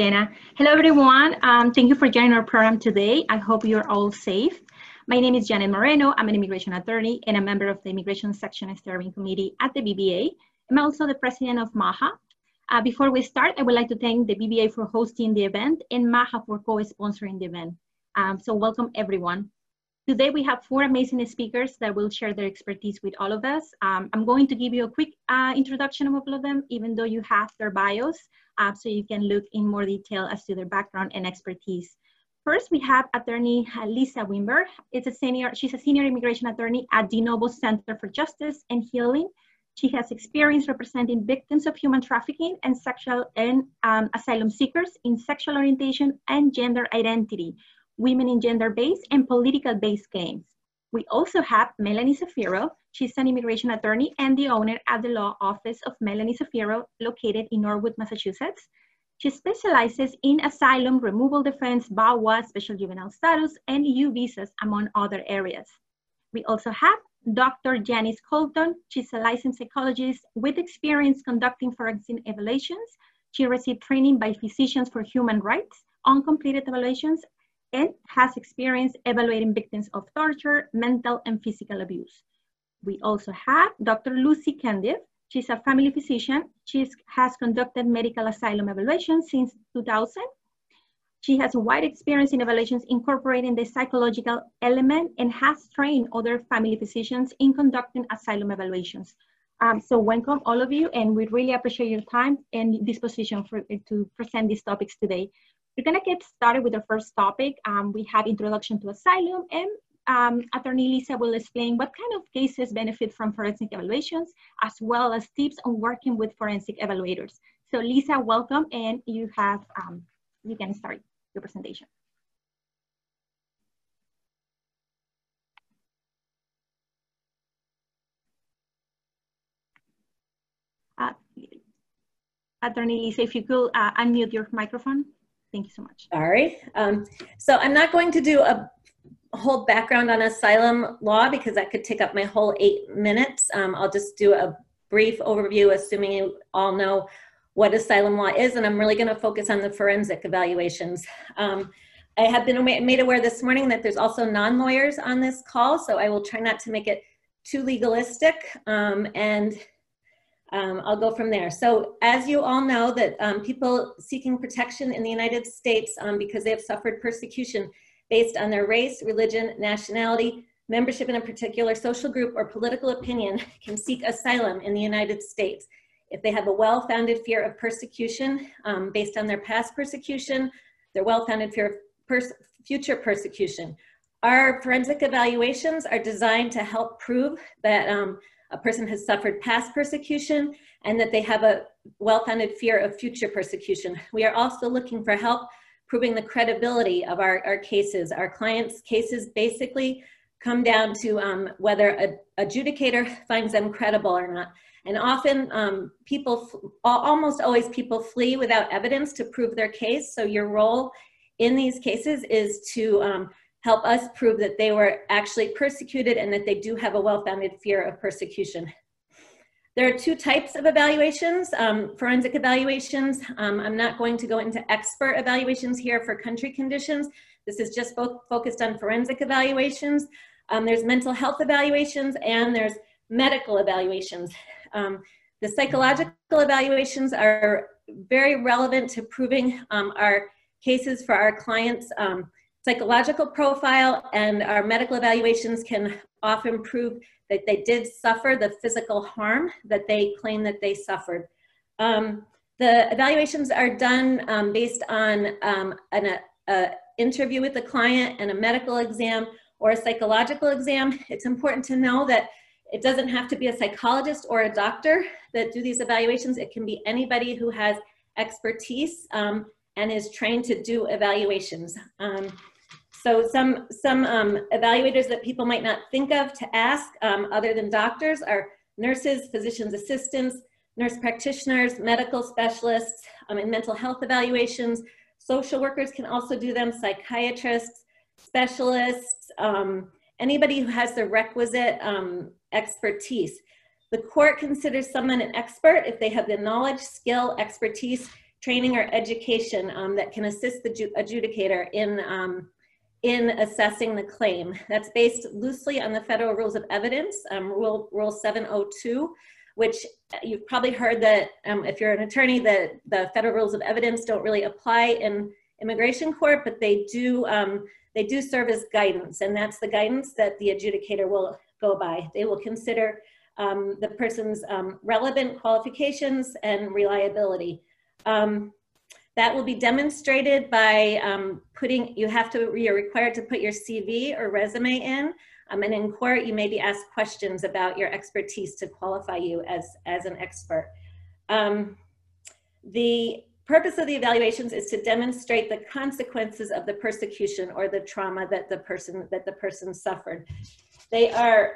Jenna. Hello, everyone. Um, thank you for joining our program today. I hope you're all safe. My name is Janet Moreno. I'm an immigration attorney and a member of the Immigration Section Steering Committee at the BBA. I'm also the president of MAHA. Uh, before we start, I would like to thank the BBA for hosting the event and MAHA for co-sponsoring the event. Um, so welcome, everyone. Today we have four amazing speakers that will share their expertise with all of us. Um, I'm going to give you a quick uh, introduction of all of them, even though you have their bios, so you can look in more detail as to their background and expertise. First, we have attorney Lisa Wimber. It's a senior, she's a senior immigration attorney at De Novo Center for Justice and Healing. She has experience representing victims of human trafficking and sexual and um, asylum seekers in sexual orientation and gender identity, women in gender-based and political-based claims. We also have Melanie Zafiro. She's an immigration attorney and the owner at the law office of Melanie Zafiro, located in Norwood, Massachusetts. She specializes in asylum, removal defense, VAWA, special juvenile status, and U visas, among other areas. We also have Dr. Janice Colton. She's a licensed psychologist with experience conducting forensic evaluations. She received training by Physicians for Human Rights on completed evaluations and has experience evaluating victims of torture, mental and physical abuse. We also have Dr. Lucy Cundiff. She's a family physician. She has conducted medical asylum evaluations since 2000. She has wide experience in evaluations incorporating the psychological element and has trained other family physicians in conducting asylum evaluations. Um, so welcome all of you, and we really appreciate your time and disposition for, to present these topics today. We're gonna get started with the first topic. Um, we have introduction to asylum and um, Attorney Lisa will explain what kind of cases benefit from forensic evaluations, as well as tips on working with forensic evaluators. So Lisa, welcome, and you have, um, you can start your presentation. Uh, Attorney Lisa, if you could uh, unmute your microphone. Thank you so much. Sorry. Um, so I'm not going to do a whole background on asylum law because that could take up my whole eight minutes. Um, I'll just do a brief overview, assuming you all know what asylum law is, and I'm really going to focus on the forensic evaluations. Um, I have been made aware this morning that there's also non-lawyers on this call, so I will try not to make it too legalistic, um, and um, I'll go from there. So as you all know that um, people seeking protection in the United States um, because they have suffered persecution based on their race, religion, nationality, membership in a particular social group or political opinion can seek asylum in the United States. If they have a well-founded fear of persecution um, based on their past persecution, their well-founded fear of pers future persecution. Our forensic evaluations are designed to help prove that um, a person has suffered past persecution and that they have a well-founded fear of future persecution. We are also looking for help proving the credibility of our, our cases. Our clients' cases basically come down to um, whether a adjudicator finds them credible or not. And often um, people, almost always people flee without evidence to prove their case. So your role in these cases is to um, help us prove that they were actually persecuted and that they do have a well-founded fear of persecution. There are two types of evaluations, um, forensic evaluations. Um, I'm not going to go into expert evaluations here for country conditions. This is just fo focused on forensic evaluations. Um, there's mental health evaluations and there's medical evaluations. Um, the psychological evaluations are very relevant to proving um, our cases for our clients' um, psychological profile and our medical evaluations can often prove that they did suffer the physical harm that they claim that they suffered. Um, the evaluations are done um, based on um, an a, a interview with the client and a medical exam or a psychological exam. It's important to know that it doesn't have to be a psychologist or a doctor that do these evaluations. It can be anybody who has expertise um, and is trained to do evaluations. Um, so some, some um, evaluators that people might not think of to ask um, other than doctors are nurses, physician's assistants, nurse practitioners, medical specialists, um, and mental health evaluations. Social workers can also do them, psychiatrists, specialists, um, anybody who has the requisite um, expertise. The court considers someone an expert if they have the knowledge, skill, expertise training or education um, that can assist the adjudicator in, in assessing the claim. That's based loosely on the federal rules of evidence, um, rule, rule 702, which you've probably heard that um, if you're an attorney that the federal rules of evidence don't really apply in immigration court, but they do, um, they do serve as guidance. And that's the guidance that the adjudicator will go by. They will consider um, the person's relevant qualifications and reliability. Um, that will be demonstrated by um, putting, you have to, you're required to put your CV or resume in. Um, and in court, you may be asked questions about your expertise to qualify you as, as an expert. Um, the purpose of the evaluations is to demonstrate the consequences of the persecution or the trauma that the person, that the person suffered. They are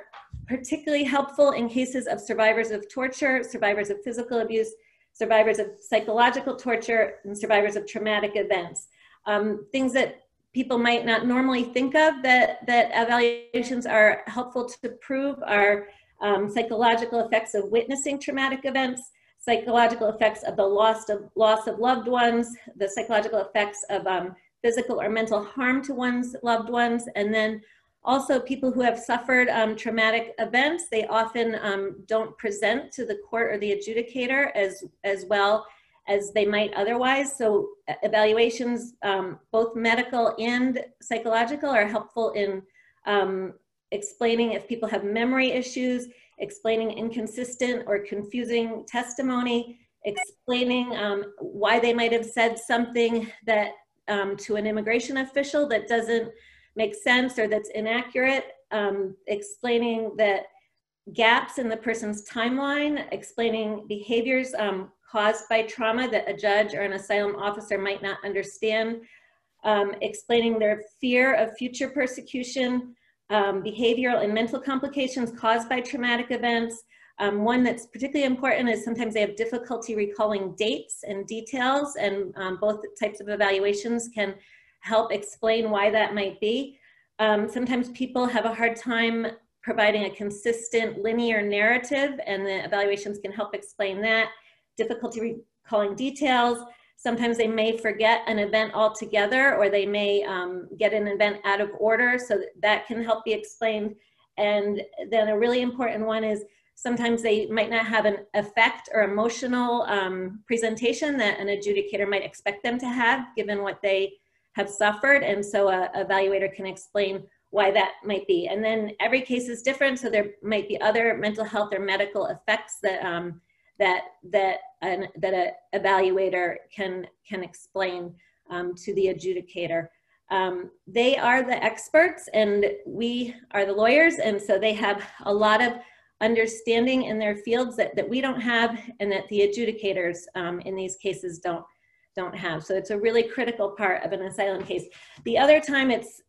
particularly helpful in cases of survivors of torture, survivors of physical abuse, survivors of psychological torture, and survivors of traumatic events. Um, things that people might not normally think of that, that evaluations are helpful to prove are um, psychological effects of witnessing traumatic events, psychological effects of the loss of, loss of loved ones, the psychological effects of um, physical or mental harm to one's loved ones, and then also, people who have suffered um, traumatic events, they often um, don't present to the court or the adjudicator as, as well as they might otherwise. So evaluations, um, both medical and psychological, are helpful in um, explaining if people have memory issues, explaining inconsistent or confusing testimony, explaining um, why they might have said something that um, to an immigration official that doesn't makes sense or that's inaccurate, um, explaining that gaps in the person's timeline, explaining behaviors um, caused by trauma that a judge or an asylum officer might not understand, um, explaining their fear of future persecution, um, behavioral and mental complications caused by traumatic events. Um, one that's particularly important is sometimes they have difficulty recalling dates and details and um, both types of evaluations can help explain why that might be. Um, sometimes people have a hard time providing a consistent linear narrative and the evaluations can help explain that. Difficulty recalling details. Sometimes they may forget an event altogether or they may um, get an event out of order so that, that can help be explained. And then a really important one is sometimes they might not have an effect or emotional um, presentation that an adjudicator might expect them to have given what they have suffered. And so a, evaluator can explain why that might be. And then every case is different. So there might be other mental health or medical effects that, um, that, that, an, that a evaluator can, can explain um, to the adjudicator. Um, they are the experts and we are the lawyers. And so they have a lot of understanding in their fields that, that we don't have and that the adjudicators um, in these cases don't don't have. So it's a really critical part of an asylum case. The other time it's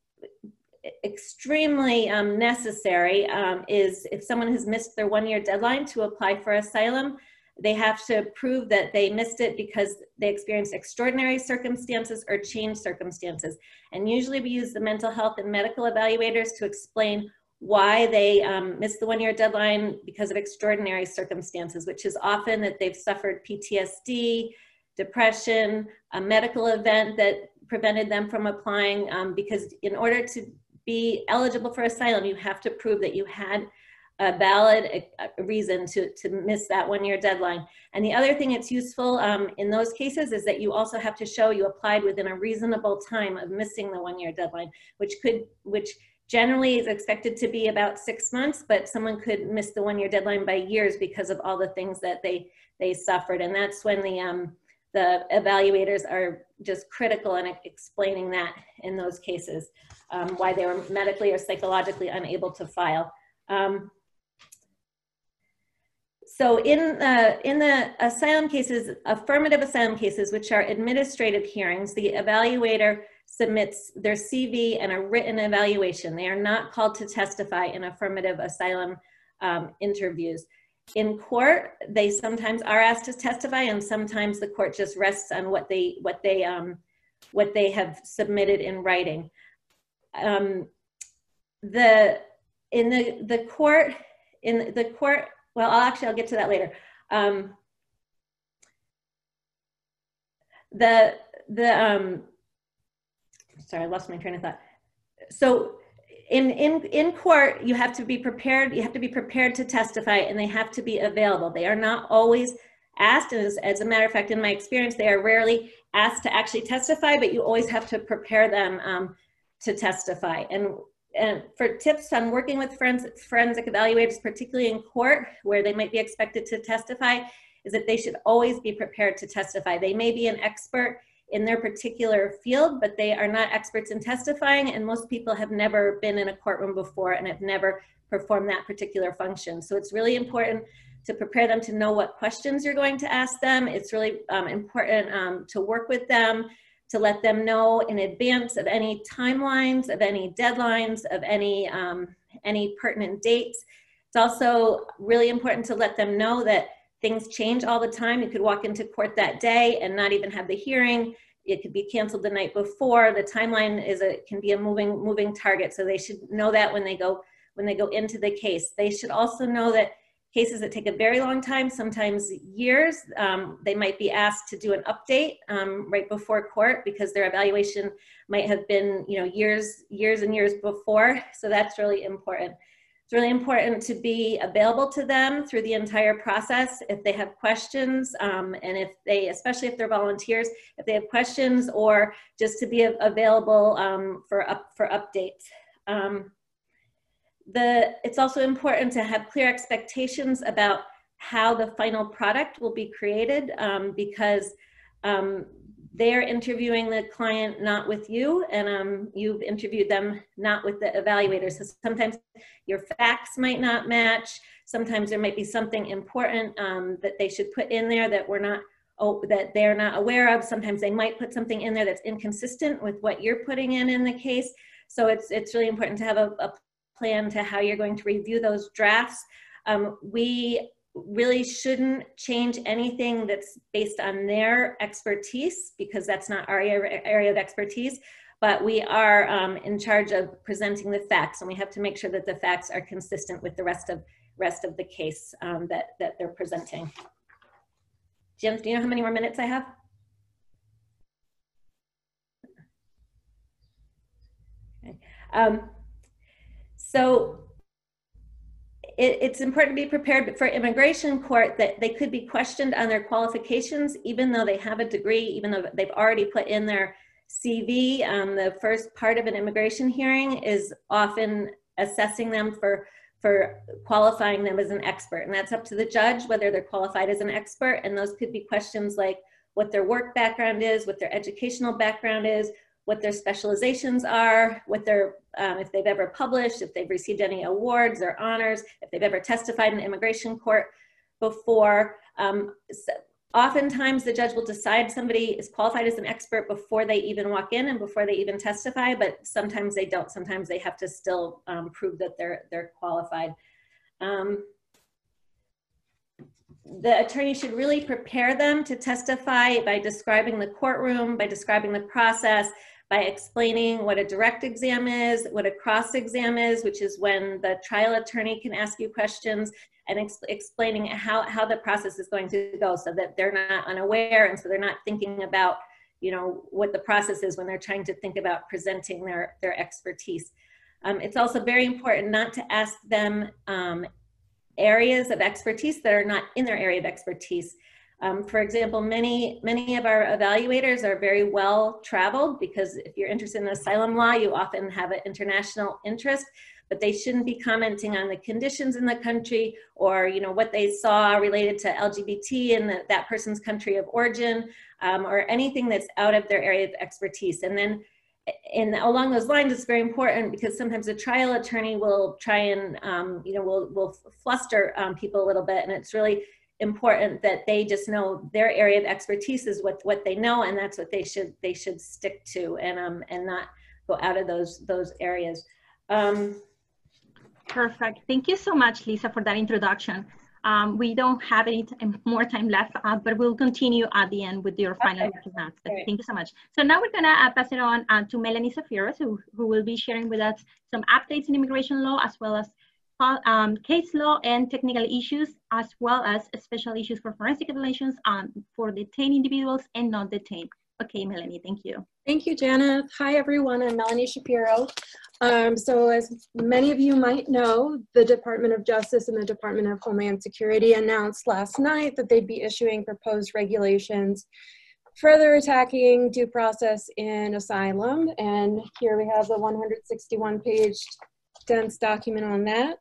extremely um, necessary um, is if someone has missed their one year deadline to apply for asylum, they have to prove that they missed it because they experienced extraordinary circumstances or changed circumstances. And usually we use the mental health and medical evaluators to explain why they um, missed the one year deadline because of extraordinary circumstances, which is often that they've suffered PTSD, depression, a medical event that prevented them from applying um, because in order to be eligible for asylum, you have to prove that you had a valid a, reason to, to miss that one year deadline. And the other thing that's useful um, in those cases is that you also have to show you applied within a reasonable time of missing the one year deadline, which could, which generally is expected to be about six months, but someone could miss the one year deadline by years because of all the things that they, they suffered. And that's when the, um, the evaluators are just critical in explaining that in those cases, um, why they were medically or psychologically unable to file. Um, so in the, in the asylum cases, affirmative asylum cases, which are administrative hearings, the evaluator submits their CV and a written evaluation. They are not called to testify in affirmative asylum um, interviews in court they sometimes are asked to testify and sometimes the court just rests on what they what they um, what they have submitted in writing um, the in the the court in the court well I'll actually i'll get to that later um, the the um, sorry, I lost my train of thought. So in in in court, you have to be prepared. You have to be prepared to testify, and they have to be available. They are not always asked. As, as a matter of fact, in my experience, they are rarely asked to actually testify, but you always have to prepare them um, to testify. And and for tips on working with forensic, forensic evaluators, particularly in court, where they might be expected to testify, is that they should always be prepared to testify. They may be an expert in their particular field, but they are not experts in testifying, and most people have never been in a courtroom before and have never performed that particular function. So it's really important to prepare them to know what questions you're going to ask them. It's really um, important um, to work with them, to let them know in advance of any timelines, of any deadlines, of any, um, any pertinent dates. It's also really important to let them know that things change all the time. You could walk into court that day and not even have the hearing. It could be canceled the night before. The timeline is a can be a moving moving target. So they should know that when they go when they go into the case. They should also know that cases that take a very long time, sometimes years, um, they might be asked to do an update um, right before court because their evaluation might have been, you know, years, years and years before. So that's really important. It's really important to be available to them through the entire process if they have questions um, and if they, especially if they're volunteers, if they have questions or just to be available um, for, up, for updates. Um, the, it's also important to have clear expectations about how the final product will be created um, because um, they're interviewing the client not with you and um, you've interviewed them not with the evaluator. So sometimes your facts might not match. Sometimes there might be something important um, that they should put in there that we're not oh, that they're not aware of. Sometimes they might put something in there that's inconsistent with what you're putting in in the case. So it's it's really important to have a, a plan to how you're going to review those drafts. Um, we really shouldn't change anything that's based on their expertise because that's not our area of expertise but we are um, in charge of presenting the facts and we have to make sure that the facts are consistent with the rest of rest of the case um, that that they're presenting Jim, do you know how many more minutes I have? Okay. Um, so it, it's important to be prepared for immigration court that they could be questioned on their qualifications, even though they have a degree, even though they've already put in their CV. Um, the first part of an immigration hearing is often assessing them for for qualifying them as an expert. And that's up to the judge whether they're qualified as an expert. And those could be questions like what their work background is, what their educational background is, what their specializations are, what their, um, if they've ever published, if they've received any awards or honors, if they've ever testified in immigration court before. Um, so oftentimes the judge will decide somebody is qualified as an expert before they even walk in and before they even testify, but sometimes they don't. Sometimes they have to still um, prove that they're, they're qualified. Um, the attorney should really prepare them to testify by describing the courtroom, by describing the process, by explaining what a direct exam is, what a cross exam is, which is when the trial attorney can ask you questions, and ex explaining how, how the process is going to go so that they're not unaware and so they're not thinking about you know what the process is when they're trying to think about presenting their, their expertise. Um, it's also very important not to ask them um, areas of expertise that are not in their area of expertise. Um, for example, many, many of our evaluators are very well traveled because if you're interested in asylum law, you often have an international interest, but they shouldn't be commenting on the conditions in the country or you know what they saw related to LGBT in the, that person's country of origin um, or anything that's out of their area of expertise. And then and along those lines, it's very important because sometimes a trial attorney will try and, um, you know, will, will fluster um, people a little bit. And it's really important that they just know their area of expertise is what what they know and that's what they should they should stick to and um and not go out of those those areas um perfect thank you so much lisa for that introduction um, we don't have any more time left, uh, but we'll continue at the end with your final okay. remarks. Thank you so much. So now we're gonna uh, pass it on uh, to Melanie Zafiros, who, who will be sharing with us some updates in immigration law, as well as um, case law and technical issues, as well as special issues for forensic evaluations um, for detained individuals and non-detained. Okay, Melanie, thank you. Thank you, Janet. Hi, everyone. I'm Melanie Shapiro. Um, so as many of you might know, the Department of Justice and the Department of Homeland Security announced last night that they'd be issuing proposed regulations further attacking due process in asylum. And here we have the 161 page dense document on that.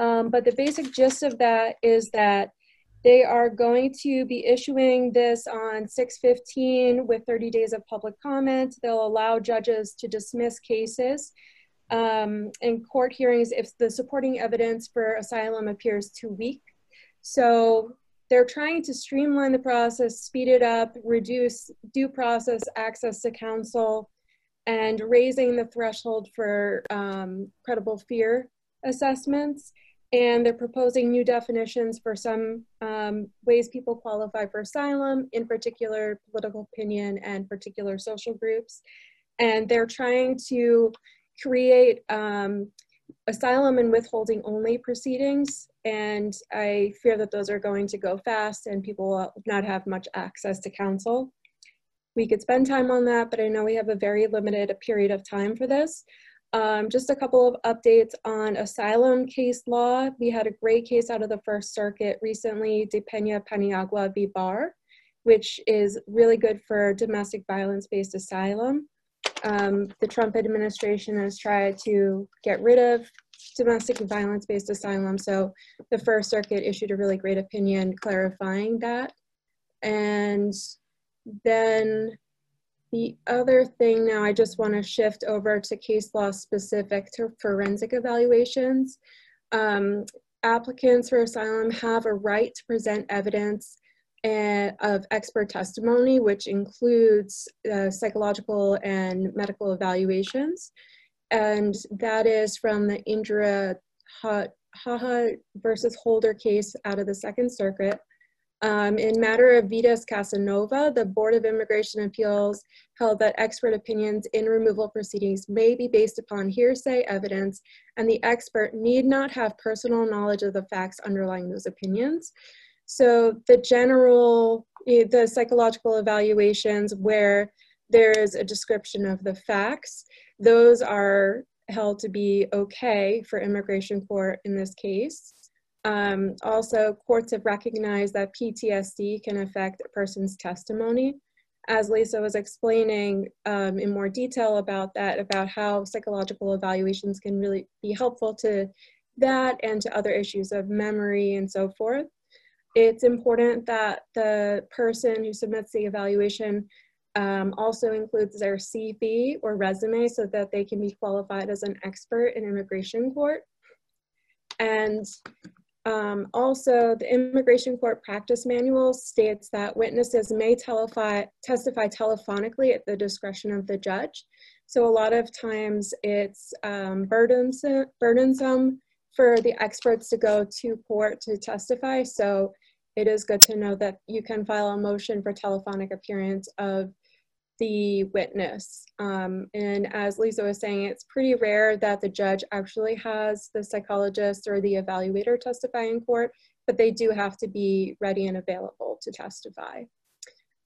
Um, but the basic gist of that is that they are going to be issuing this on 615 with 30 days of public comment. They'll allow judges to dismiss cases um, in court hearings if the supporting evidence for asylum appears too weak. So they're trying to streamline the process, speed it up, reduce due process access to counsel, and raising the threshold for um, credible fear assessments. And they're proposing new definitions for some um, ways people qualify for asylum, in particular political opinion and particular social groups. And they're trying to create um, asylum and withholding only proceedings. And I fear that those are going to go fast and people will not have much access to counsel. We could spend time on that, but I know we have a very limited period of time for this. Um, just a couple of updates on asylum case law. We had a great case out of the First Circuit recently, De Pena Paniagua v. Barr, which is really good for domestic violence-based asylum. Um, the Trump administration has tried to get rid of domestic violence-based asylum, so the First Circuit issued a really great opinion clarifying that. And then the other thing now, I just want to shift over to case law specific to forensic evaluations. Um, applicants for asylum have a right to present evidence and, of expert testimony, which includes uh, psychological and medical evaluations. And that is from the Indra Haha versus Holder case out of the Second Circuit. Um, in matter of Vitas Casanova, the Board of Immigration Appeals held that expert opinions in removal proceedings may be based upon hearsay evidence, and the expert need not have personal knowledge of the facts underlying those opinions. So the general, eh, the psychological evaluations where there is a description of the facts, those are held to be okay for immigration court in this case. Um, also, courts have recognized that PTSD can affect a person's testimony. As Lisa was explaining um, in more detail about that, about how psychological evaluations can really be helpful to that and to other issues of memory and so forth it's important that the person who submits the evaluation um, also includes their CV or resume so that they can be qualified as an expert in immigration court. And um, also, the Immigration Court Practice Manual states that witnesses may testify telephonically at the discretion of the judge. So a lot of times it's um, burdensome, burdensome for the experts to go to court to testify. So it is good to know that you can file a motion for telephonic appearance of the witness. Um, and as Lisa was saying, it's pretty rare that the judge actually has the psychologist or the evaluator testify in court, but they do have to be ready and available to testify.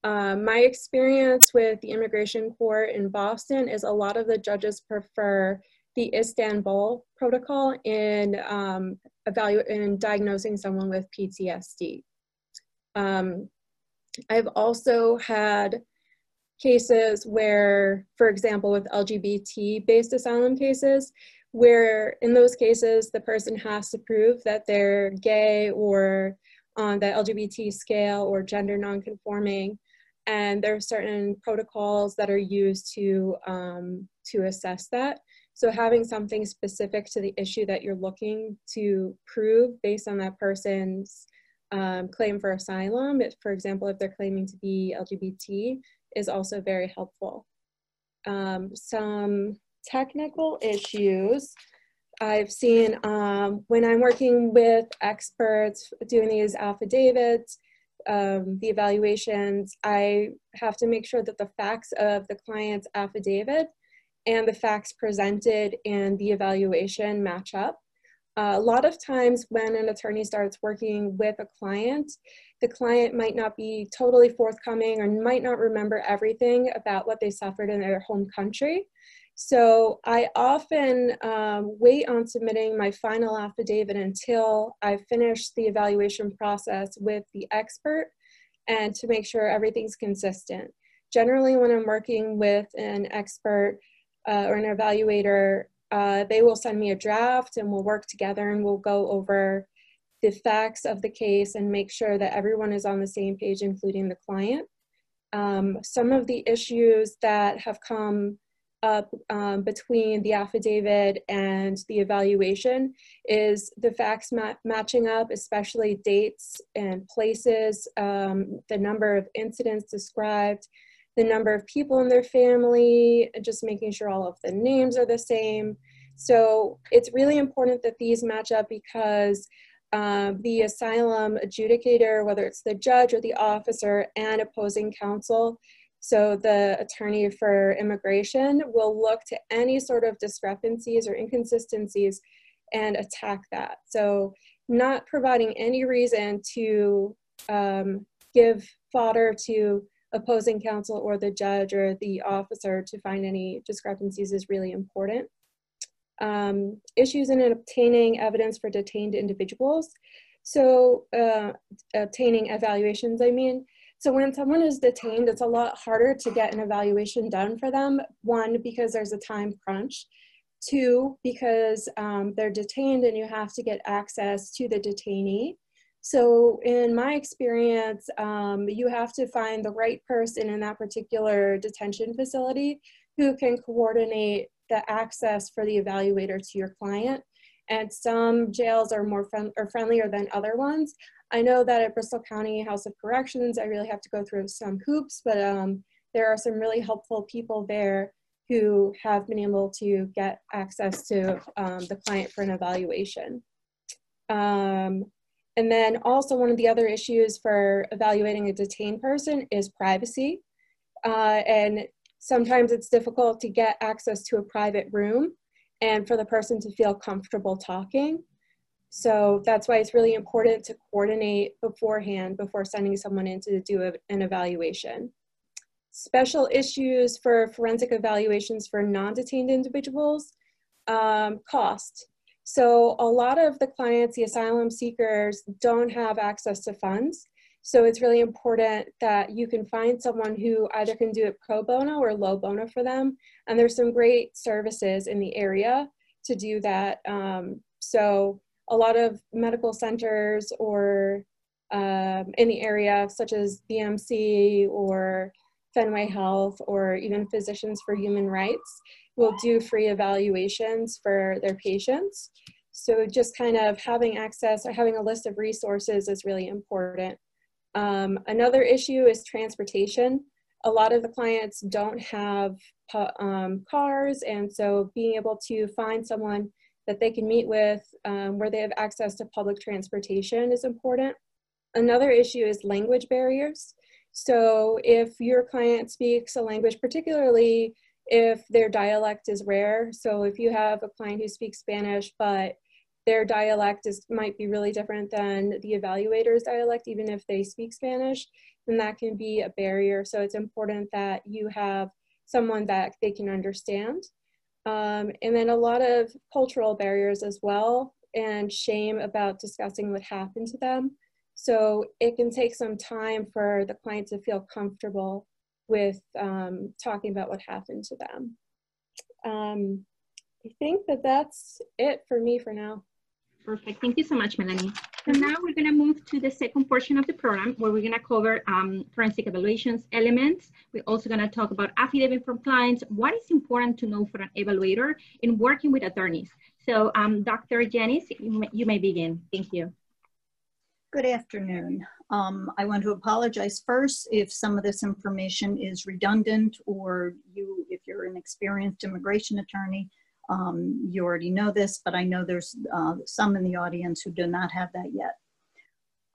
Um, my experience with the immigration court in Boston is a lot of the judges prefer the Istanbul protocol in, um, in diagnosing someone with PTSD. Um, I've also had cases where, for example, with LGBT-based asylum cases, where in those cases the person has to prove that they're gay or on the LGBT scale or gender nonconforming, and there are certain protocols that are used to um, to assess that. So having something specific to the issue that you're looking to prove based on that person's um, claim for asylum, if, for example, if they're claiming to be LGBT, is also very helpful. Um, some technical issues I've seen um, when I'm working with experts doing these affidavits, um, the evaluations, I have to make sure that the facts of the client's affidavit and the facts presented in the evaluation match up. Uh, a lot of times when an attorney starts working with a client, the client might not be totally forthcoming or might not remember everything about what they suffered in their home country. So I often um, wait on submitting my final affidavit until I finish the evaluation process with the expert and to make sure everything's consistent. Generally, when I'm working with an expert uh, or an evaluator, uh, they will send me a draft and we'll work together and we'll go over the facts of the case and make sure that everyone is on the same page, including the client. Um, some of the issues that have come up um, between the affidavit and the evaluation is the facts ma matching up, especially dates and places, um, the number of incidents described, the number of people in their family, just making sure all of the names are the same. So it's really important that these match up because uh, the asylum adjudicator, whether it's the judge or the officer and opposing counsel, so the attorney for immigration will look to any sort of discrepancies or inconsistencies and attack that. So not providing any reason to um, give fodder to opposing counsel or the judge or the officer to find any discrepancies is really important. Um, issues in obtaining evidence for detained individuals. So uh, obtaining evaluations, I mean, so when someone is detained, it's a lot harder to get an evaluation done for them. One, because there's a time crunch. Two, because um, they're detained and you have to get access to the detainee. So in my experience, um, you have to find the right person in that particular detention facility who can coordinate the access for the evaluator to your client. And some jails are more friend or friendlier than other ones. I know that at Bristol County House of Corrections, I really have to go through some hoops, but um, there are some really helpful people there who have been able to get access to um, the client for an evaluation. Um, and then also one of the other issues for evaluating a detained person is privacy. Uh, and sometimes it's difficult to get access to a private room and for the person to feel comfortable talking. So that's why it's really important to coordinate beforehand before sending someone in to do a, an evaluation. Special issues for forensic evaluations for non-detained individuals, um, cost. So a lot of the clients, the asylum seekers, don't have access to funds. So it's really important that you can find someone who either can do it pro bono or low bono for them. And there's some great services in the area to do that. Um, so a lot of medical centers or um, in the area, such as BMC or Fenway Health or even Physicians for Human Rights, will do free evaluations for their patients. So just kind of having access or having a list of resources is really important. Um, another issue is transportation. A lot of the clients don't have um, cars, and so being able to find someone that they can meet with um, where they have access to public transportation is important. Another issue is language barriers. So if your client speaks a language, particularly if their dialect is rare, so if you have a client who speaks Spanish, but their dialect is might be really different than the evaluator's dialect, even if they speak Spanish, then that can be a barrier. So it's important that you have someone that they can understand. Um, and then a lot of cultural barriers as well and shame about discussing what happened to them. So it can take some time for the client to feel comfortable with um, talking about what happened to them. Um, I think that that's it for me for now. Perfect. Thank you so much, Melanie. So now we're going to move to the second portion of the program where we're going to cover um, forensic evaluations elements. We're also going to talk about affidavit from clients, what is important to know for an evaluator in working with attorneys. So um, Dr. Janice, you may, you may begin. Thank you. Good afternoon. Um, I want to apologize first if some of this information is redundant or you, if you're an experienced immigration attorney, um, you already know this, but I know there's uh, some in the audience who do not have that yet.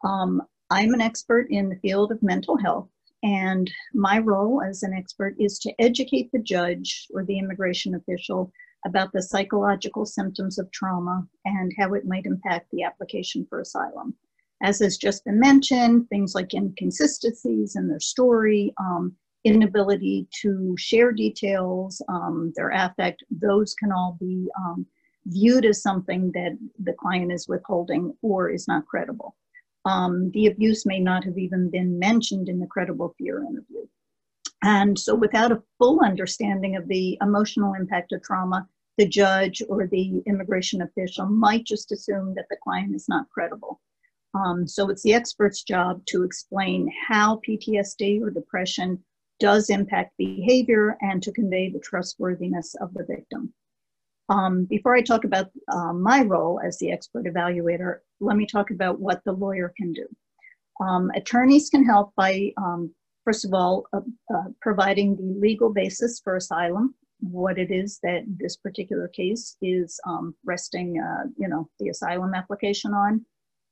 Um, I'm an expert in the field of mental health, and my role as an expert is to educate the judge or the immigration official about the psychological symptoms of trauma and how it might impact the application for asylum. as has just been mentioned, things like inconsistencies in their story, um, inability to share details, um, their affect, those can all be um, viewed as something that the client is withholding or is not credible. Um, the abuse may not have even been mentioned in the credible fear interview. And so, without a full understanding of the emotional impact of trauma, the judge or the immigration official might just assume that the client is not credible. Um, so, it's the expert's job to explain how PTSD or depression does impact behavior and to convey the trustworthiness of the victim. Um, before I talk about uh, my role as the expert evaluator, let me talk about what the lawyer can do. Um, attorneys can help by, um, first of all, uh, uh, providing the legal basis for asylum, what it is that this particular case is um, resting, uh, you know, the asylum application on,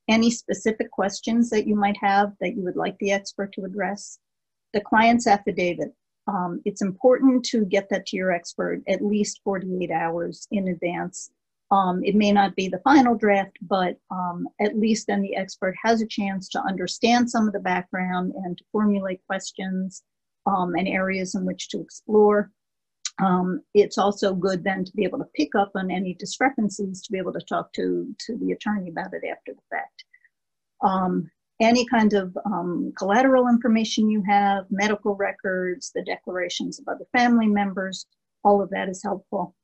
any specific questions that you might have that you would like the expert to address, the client's affidavit. Um, it's important to get that to your expert at least 48 hours in advance. Um, it may not be the final draft, but um, at least then the expert has a chance to understand some of the background and to formulate questions um, and areas in which to explore. Um, it's also good then to be able to pick up on any discrepancies to be able to talk to, to the attorney about it after the fact. Um, any kind of um, collateral information you have, medical records, the declarations of other family members, all of that is helpful.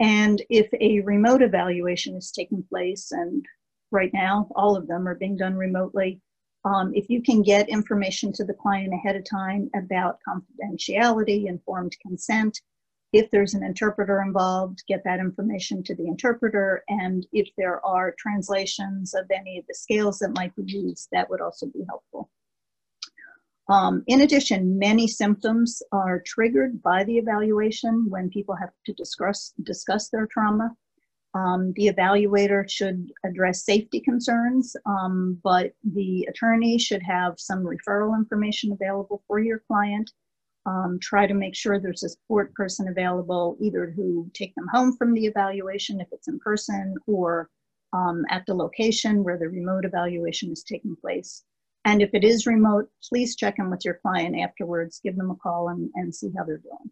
And if a remote evaluation is taking place, and right now all of them are being done remotely, um, if you can get information to the client ahead of time about confidentiality, informed consent, if there's an interpreter involved, get that information to the interpreter. And if there are translations of any of the scales that might be used, that would also be helpful. Um, in addition, many symptoms are triggered by the evaluation when people have to discuss, discuss their trauma. Um, the evaluator should address safety concerns, um, but the attorney should have some referral information available for your client um, try to make sure there's a support person available, either who take them home from the evaluation if it's in person or um, at the location where the remote evaluation is taking place. And if it is remote, please check in with your client afterwards, give them a call and, and see how they're doing.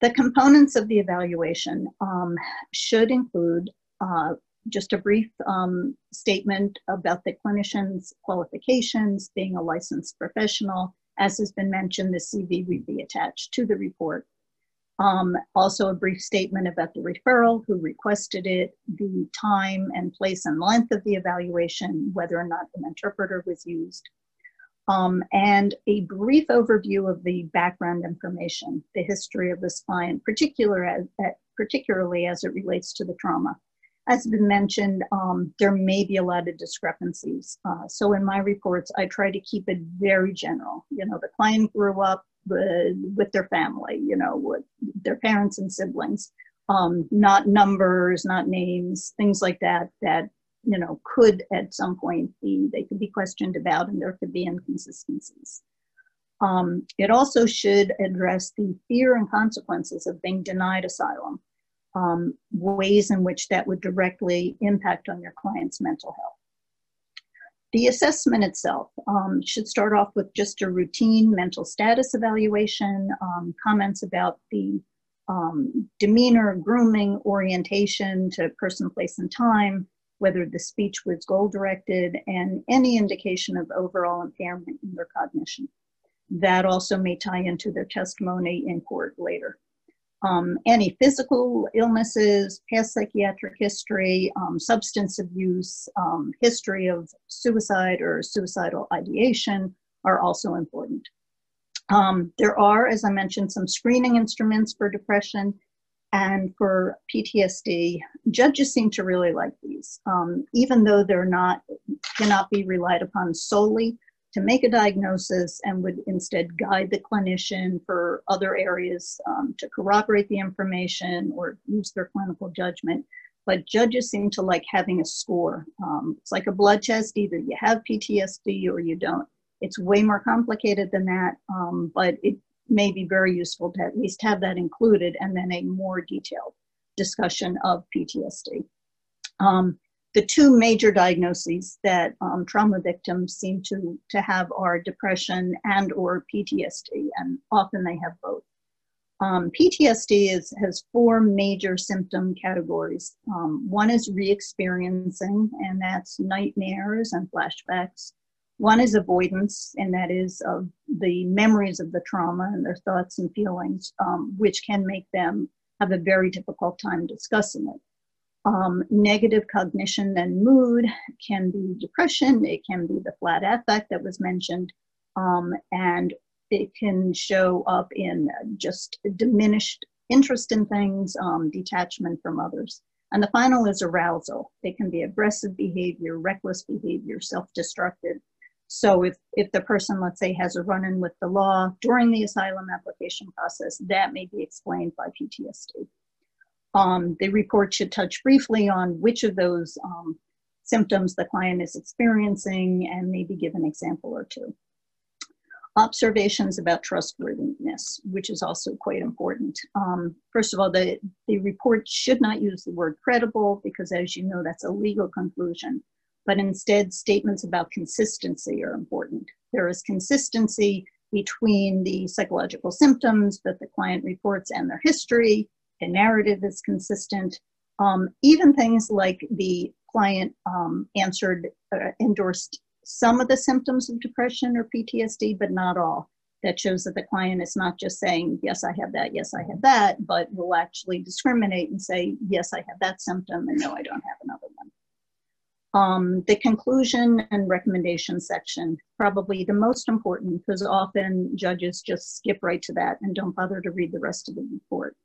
The components of the evaluation um, should include uh, just a brief um, statement about the clinician's qualifications, being a licensed professional, as has been mentioned, the CV would be attached to the report. Um, also, a brief statement about the referral, who requested it, the time and place and length of the evaluation, whether or not an interpreter was used, um, and a brief overview of the background information, the history of this client, particular as, particularly as it relates to the trauma as been mentioned, um, there may be a lot of discrepancies. Uh, so in my reports, I try to keep it very general. You know, the client grew up with, with their family, you know, with their parents and siblings, um, not numbers, not names, things like that, that, you know, could at some point be, they could be questioned about and there could be inconsistencies. Um, it also should address the fear and consequences of being denied asylum um, ways in which that would directly impact on your client's mental health. The assessment itself um, should start off with just a routine mental status evaluation, um, comments about the um, demeanor, grooming, orientation to person, place, and time, whether the speech was goal directed, and any indication of overall impairment in their cognition. That also may tie into their testimony in court later um, any physical illnesses, past psychiatric history, um, substance abuse, um, history of suicide or suicidal ideation are also important. Um, there are, as I mentioned, some screening instruments for depression and for PTSD. Judges seem to really like these, um, even though they're not cannot be relied upon solely to make a diagnosis and would instead guide the clinician for other areas um, to corroborate the information or use their clinical judgment. But judges seem to like having a score. Um, it's like a blood test, either you have PTSD or you don't. It's way more complicated than that, um, but it may be very useful to at least have that included and then a more detailed discussion of PTSD. Um, the two major diagnoses that um, trauma victims seem to, to have are depression and or PTSD, and often they have both. Um, PTSD is, has four major symptom categories. Um, one is re-experiencing, and that's nightmares and flashbacks. One is avoidance, and that is of the memories of the trauma and their thoughts and feelings, um, which can make them have a very difficult time discussing it. Um, negative cognition and mood can be depression, it can be the flat affect that was mentioned, um, and it can show up in just diminished interest in things, um, detachment from others. And the final is arousal. It can be aggressive behavior, reckless behavior, self destructive. So if, if the person, let's say, has a run in with the law during the asylum application process, that may be explained by PTSD. Um, the report should touch briefly on which of those um, symptoms the client is experiencing and maybe give an example or two. Observations about trustworthiness, which is also quite important. Um, first of all, the, the report should not use the word credible because, as you know, that's a legal conclusion, but instead, statements about consistency are important. There is consistency between the psychological symptoms that the client reports and their history, the narrative is consistent. Um, even things like the client um, answered, uh, endorsed some of the symptoms of depression or PTSD, but not all. That shows that the client is not just saying, yes, I have that, yes, I have that, but will actually discriminate and say, yes, I have that symptom, and no, I don't have another one. Um, the conclusion and recommendation section, probably the most important because often judges just skip right to that and don't bother to read the rest of the report.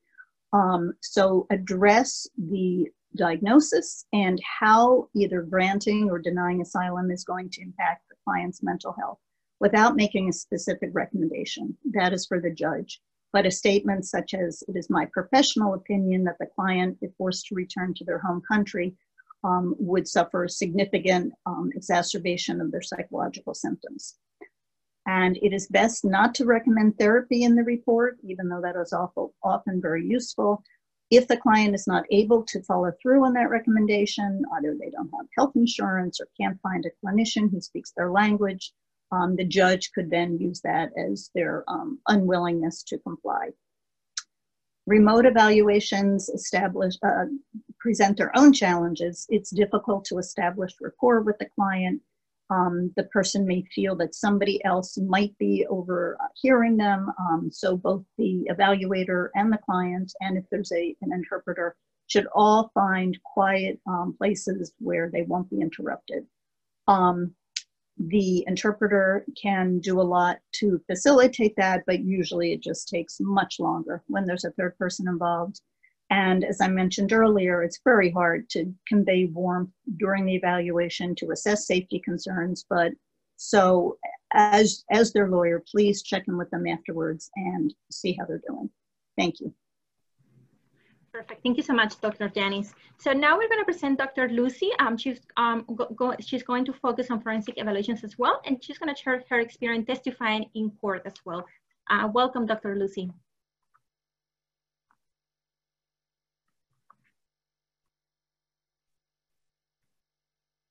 Um, so address the diagnosis and how either granting or denying asylum is going to impact the client's mental health without making a specific recommendation. That is for the judge. But a statement such as, it is my professional opinion that the client, if forced to return to their home country, um, would suffer significant um, exacerbation of their psychological symptoms. And it is best not to recommend therapy in the report, even though that is awful, often very useful. If the client is not able to follow through on that recommendation, either they don't have health insurance or can't find a clinician who speaks their language, um, the judge could then use that as their um, unwillingness to comply. Remote evaluations establish, uh, present their own challenges. It's difficult to establish rapport with the client um, the person may feel that somebody else might be overhearing them. Um, so both the evaluator and the client, and if there's a, an interpreter, should all find quiet um, places where they won't be interrupted. Um, the interpreter can do a lot to facilitate that, but usually it just takes much longer when there's a third person involved. And as I mentioned earlier, it's very hard to convey warmth during the evaluation to assess safety concerns. But so as, as their lawyer, please check in with them afterwards and see how they're doing. Thank you. Perfect. Thank you so much, Dr. Janice. So now we're going to present Dr. Lucy. Um, she's, um, go, go, she's going to focus on forensic evaluations as well, and she's going to share her experience testifying in court as well. Uh, welcome, Dr. Lucy.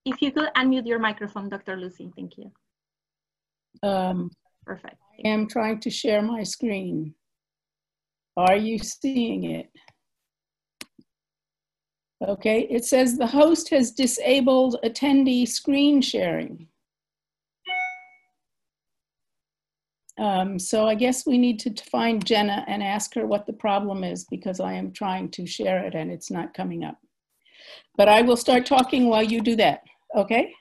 If you could unmute your microphone, Dr. Lucy, thank you. Um, Perfect. I am trying to share my screen. Are you seeing it? Okay, it says the host has disabled attendee screen sharing. Um, so I guess we need to find Jenna and ask her what the problem is because I am trying to share it and it's not coming up. But I will start talking while you do that. Okay.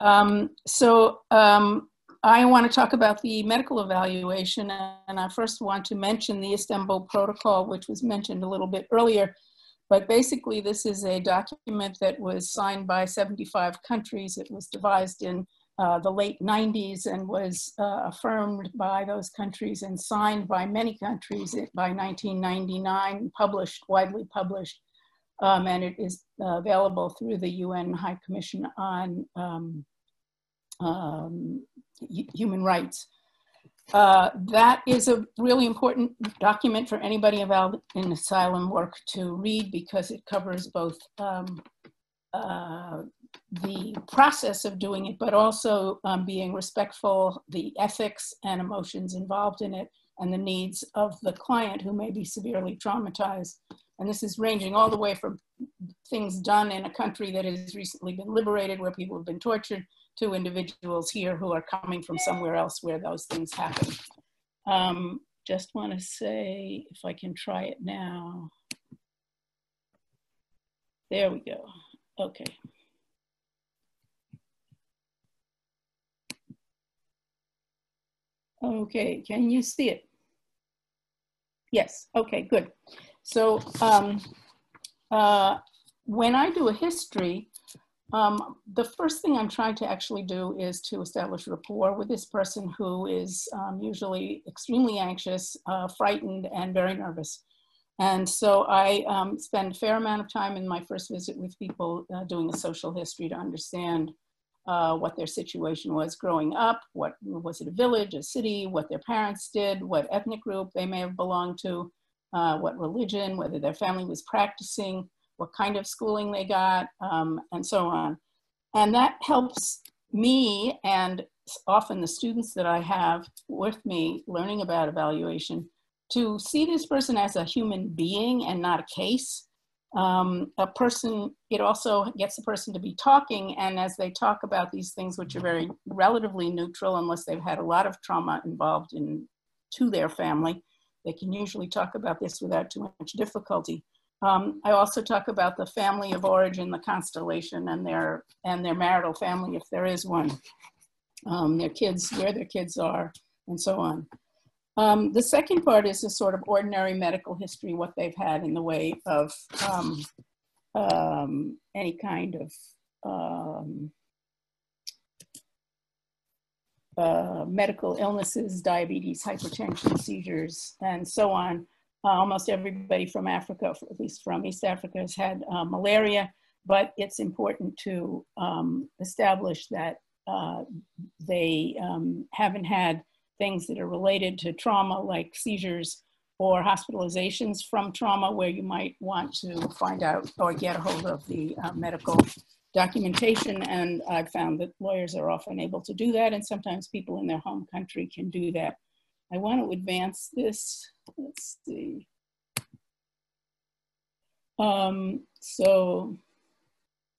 Um, so um, I want to talk about the medical evaluation, and I first want to mention the Istanbul Protocol, which was mentioned a little bit earlier. But basically, this is a document that was signed by 75 countries. It was devised in uh, the late 90s and was uh, affirmed by those countries and signed by many countries by 1999, published, widely published um, and it is uh, available through the UN High Commission on um, um, Human Rights. Uh, that is a really important document for anybody involved in asylum work to read because it covers both um, uh, the process of doing it, but also um, being respectful, the ethics and emotions involved in it, and the needs of the client who may be severely traumatized. And this is ranging all the way from things done in a country that has recently been liberated, where people have been tortured, to individuals here who are coming from somewhere else where those things happen. Um, just want to say, if I can try it now. There we go. Okay. Okay, can you see it? Yes, okay, good. So um, uh, when I do a history, um, the first thing I'm trying to actually do is to establish rapport with this person who is um, usually extremely anxious, uh, frightened, and very nervous. And so I um, spend a fair amount of time in my first visit with people uh, doing a social history to understand uh, what their situation was growing up, what was it a village, a city, what their parents did, what ethnic group they may have belonged to, uh, what religion, whether their family was practicing, what kind of schooling they got, um, and so on. And that helps me and often the students that I have with me learning about evaluation to see this person as a human being and not a case um, a person, it also gets the person to be talking, and as they talk about these things, which are very relatively neutral, unless they've had a lot of trauma involved in to their family, they can usually talk about this without too much difficulty. Um, I also talk about the family of origin, the constellation, and their and their marital family, if there is one, um, their kids, where their kids are, and so on. Um, the second part is a sort of ordinary medical history, what they've had in the way of um, um, any kind of um, uh, medical illnesses, diabetes, hypertension, seizures, and so on. Uh, almost everybody from Africa, at least from East Africa, has had uh, malaria, but it's important to um, establish that uh, they um, haven't had things that are related to trauma like seizures or hospitalizations from trauma where you might want to find out or get a hold of the uh, medical documentation. And I've found that lawyers are often able to do that and sometimes people in their home country can do that. I want to advance this. Let's see. Um, so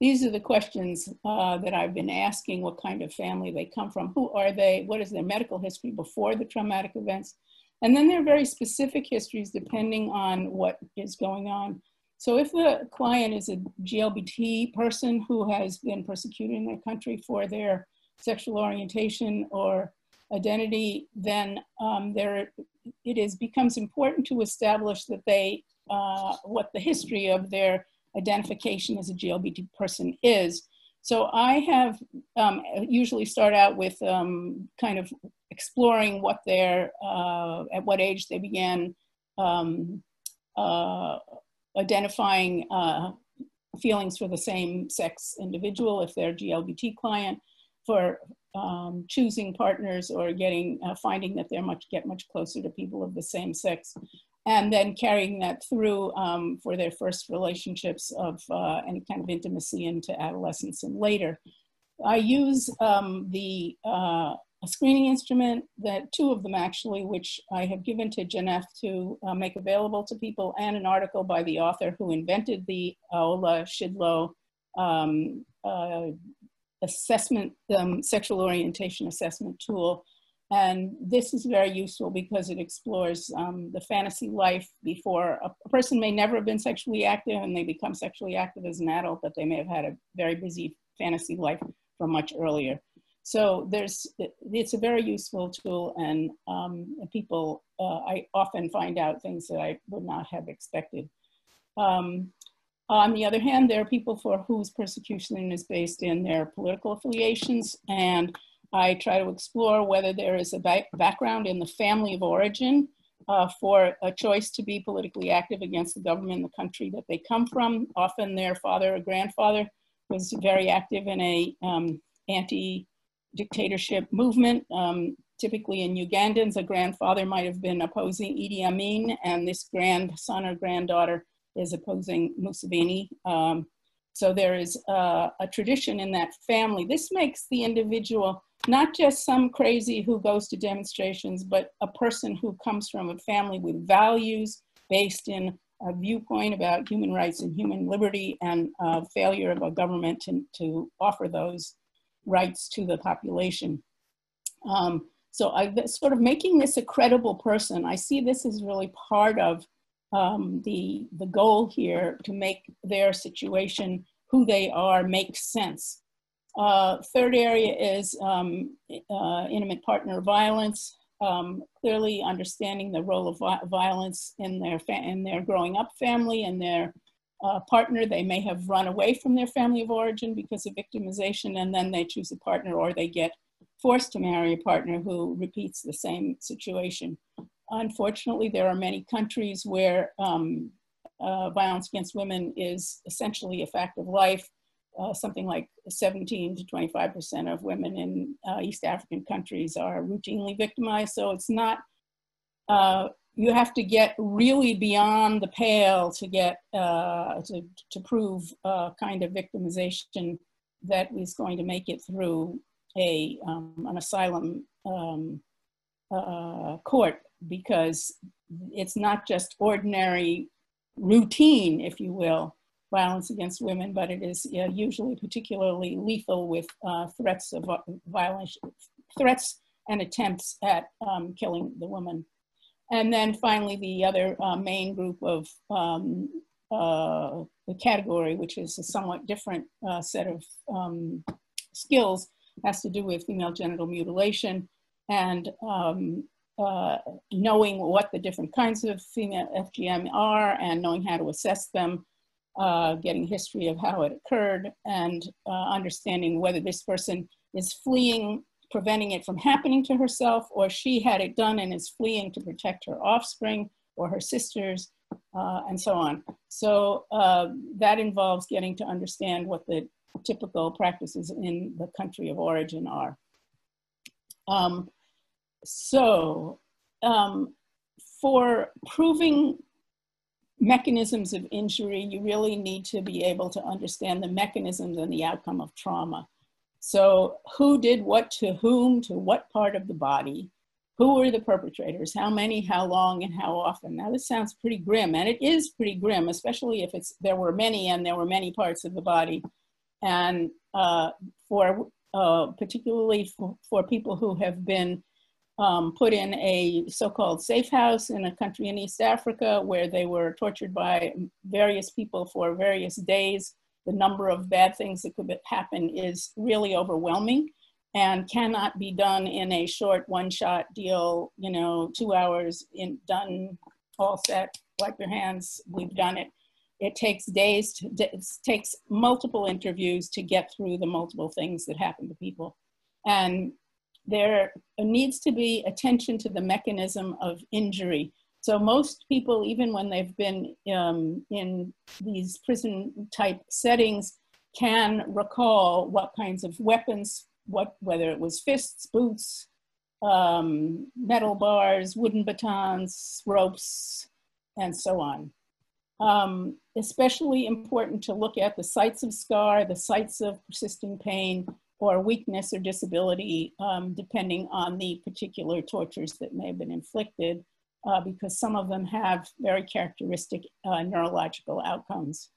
these are the questions uh, that I've been asking, what kind of family they come from, who are they, what is their medical history before the traumatic events, and then there are very specific histories depending on what is going on. So if the client is a GLBT person who has been persecuted in their country for their sexual orientation or identity, then um, there it is becomes important to establish that they uh, what the history of their identification as a GLBT person is. So I have um, usually start out with um, kind of exploring what their, uh, at what age they began um, uh, identifying uh, feelings for the same sex individual if they're GLBT client, for um, choosing partners or getting, uh, finding that they're much, get much closer to people of the same sex and then carrying that through um, for their first relationships of uh, any kind of intimacy into adolescence and later. I use um, the uh, screening instrument that two of them actually, which I have given to Janeth to uh, make available to people, and an article by the author who invented the Ola Shidlo um, uh, assessment, um, sexual orientation assessment tool and this is very useful because it explores um, the fantasy life before a, a, person may never have been sexually active and they become sexually active as an adult, but they may have had a very busy fantasy life from much earlier. So there's, it's a very useful tool and um, people, uh, I often find out things that I would not have expected. Um, on the other hand, there are people for whose persecution is based in their political affiliations and I try to explore whether there is a background in the family of origin uh, for a choice to be politically active against the government in the country that they come from. Often their father or grandfather was very active in a um, anti-dictatorship movement. Um, typically in Ugandans, a grandfather might have been opposing Idi Amin, and this grandson or granddaughter is opposing Museveni. Um, So there is uh, a tradition in that family. This makes the individual not just some crazy who goes to demonstrations, but a person who comes from a family with values based in a viewpoint about human rights and human liberty and failure of a government to, to offer those rights to the population. Um, so I sort of making this a credible person, I see this as really part of um, the, the goal here to make their situation, who they are, make sense. Uh, third area is um, uh, intimate partner violence. Um, clearly understanding the role of vi violence in their in their growing up family and their uh, partner. They may have run away from their family of origin because of victimization, and then they choose a partner, or they get forced to marry a partner who repeats the same situation. Unfortunately, there are many countries where um, uh, violence against women is essentially a fact of life. Uh, something like 17 to 25% of women in uh, East African countries are routinely victimized. So it's not, uh, you have to get really beyond the pale to get, uh, to, to prove a kind of victimization that is going to make it through a, um, an asylum um, uh, court because it's not just ordinary routine, if you will, violence against women, but it is uh, usually particularly lethal with uh, threats of uh, violence, threats and attempts at um, killing the woman. And then finally, the other uh, main group of um, uh, the category, which is a somewhat different uh, set of um, skills, has to do with female genital mutilation and um, uh, knowing what the different kinds of female FGM are and knowing how to assess them, uh, getting history of how it occurred, and uh, understanding whether this person is fleeing, preventing it from happening to herself, or she had it done and is fleeing to protect her offspring or her sisters, uh, and so on. So uh, that involves getting to understand what the typical practices in the country of origin are. Um, so um, for proving mechanisms of injury, you really need to be able to understand the mechanisms and the outcome of trauma. So who did what to whom, to what part of the body, who were the perpetrators, how many, how long, and how often. Now this sounds pretty grim, and it is pretty grim, especially if it's there were many and there were many parts of the body. And uh, for uh, particularly for, for people who have been um, put in a so-called safe house in a country in East Africa where they were tortured by various people for various days. The number of bad things that could happen is really overwhelming and cannot be done in a short one-shot deal, you know, two hours in done, all set, wipe your hands, we've done it. It takes days, to, it takes multiple interviews to get through the multiple things that happen to people. And there needs to be attention to the mechanism of injury. So most people, even when they've been um, in these prison type settings, can recall what kinds of weapons, what, whether it was fists, boots, um, metal bars, wooden batons, ropes, and so on. Um, especially important to look at the sites of scar, the sites of persisting pain, or weakness or disability, um, depending on the particular tortures that may have been inflicted, uh, because some of them have very characteristic uh, neurological outcomes.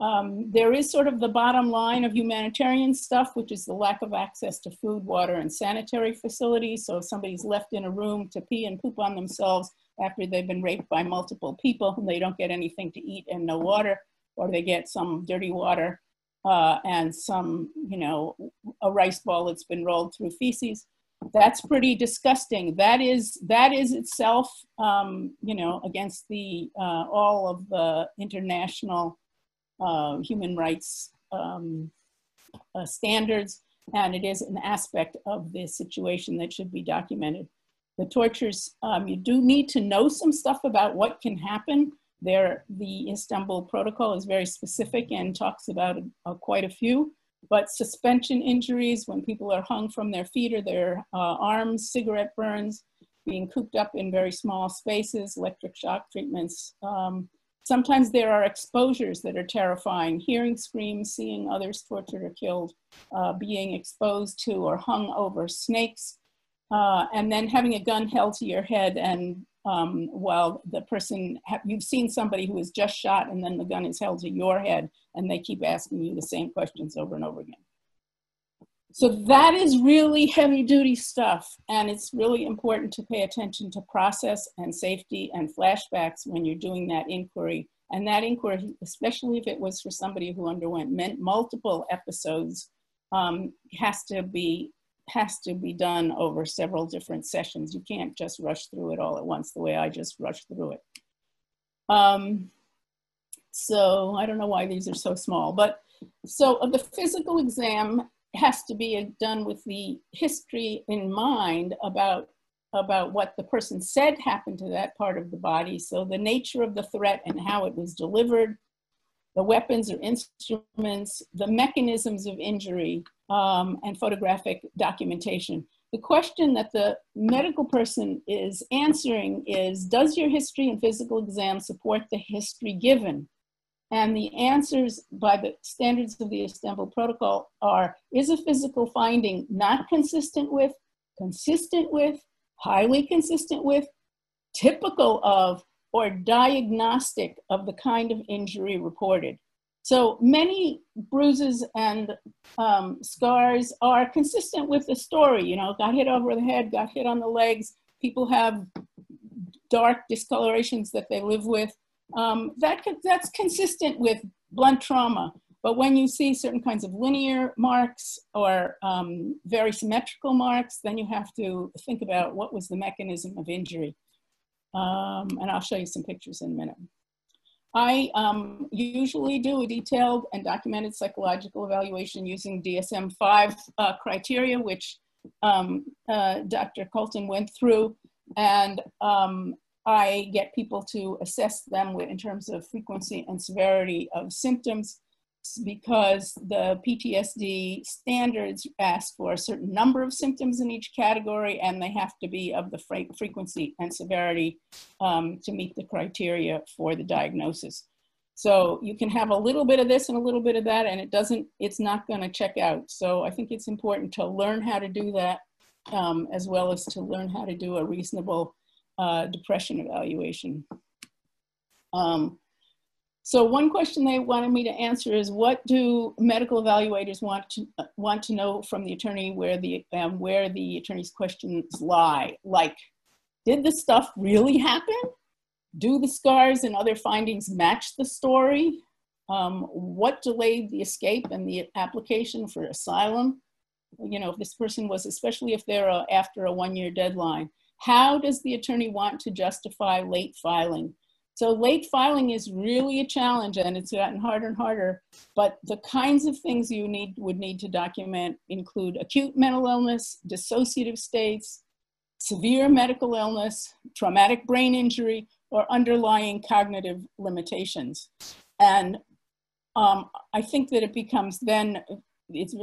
Um, there is sort of the bottom line of humanitarian stuff, which is the lack of access to food, water, and sanitary facilities. So if somebody's left in a room to pee and poop on themselves after they've been raped by multiple people and they don't get anything to eat and no water, or they get some dirty water, uh, and some, you know, a rice ball that's been rolled through feces. That's pretty disgusting. That is that is itself, um, you know, against the uh, all of the international uh, human rights um, uh, standards, and it is an aspect of the situation that should be documented. The tortures, um, you do need to know some stuff about what can happen there, the Istanbul Protocol is very specific and talks about uh, quite a few, but suspension injuries when people are hung from their feet or their uh, arms, cigarette burns, being cooped up in very small spaces, electric shock treatments, um, Sometimes there are exposures that are terrifying, hearing screams, seeing others tortured or killed, uh, being exposed to or hung over snakes, uh, and then having a gun held to your head and um, while the person, you've seen somebody who was just shot and then the gun is held to your head and they keep asking you the same questions over and over again. So that is really heavy duty stuff. And it's really important to pay attention to process and safety and flashbacks when you're doing that inquiry. And that inquiry, especially if it was for somebody who underwent multiple episodes, um, has to be has to be done over several different sessions. You can't just rush through it all at once the way I just rushed through it. Um, so I don't know why these are so small, but so the physical exam has to be done with the history in mind about about what the person said happened to that part of the body. So the nature of the threat and how it was delivered, the weapons or instruments, the mechanisms of injury, um, and photographic documentation. The question that the medical person is answering is, does your history and physical exam support the history given? And the answers by the standards of the Istanbul Protocol are, is a physical finding not consistent with, consistent with, highly consistent with, typical of, or diagnostic of the kind of injury reported. So many bruises and um, scars are consistent with the story. You know, got hit over the head, got hit on the legs. People have dark discolorations that they live with. Um, that, that's consistent with blunt trauma. But when you see certain kinds of linear marks or um, very symmetrical marks, then you have to think about what was the mechanism of injury. Um, and I'll show you some pictures in a minute. I um, usually do a detailed and documented psychological evaluation using DSM-5 uh, criteria, which um, uh, Dr. Colton went through. And um, I get people to assess them in terms of frequency and severity of symptoms because the PTSD standards ask for a certain number of symptoms in each category and they have to be of the fre frequency and severity um, to meet the criteria for the diagnosis. So you can have a little bit of this and a little bit of that and it doesn't, it's not gonna check out. So I think it's important to learn how to do that um, as well as to learn how to do a reasonable uh, depression evaluation. Um, so one question they wanted me to answer is what do medical evaluators want to uh, want to know from the attorney where the um, where the attorney's questions lie? Like, did the stuff really happen? Do the scars and other findings match the story? Um, what delayed the escape and the application for asylum? You know, if this person was, especially if they're a, after a one-year deadline, how does the attorney want to justify late filing? So late filing is really a challenge and it's gotten harder and harder, but the kinds of things you need would need to document include acute mental illness, dissociative states, severe medical illness, traumatic brain injury, or underlying cognitive limitations. And um, I think that it becomes then, it's,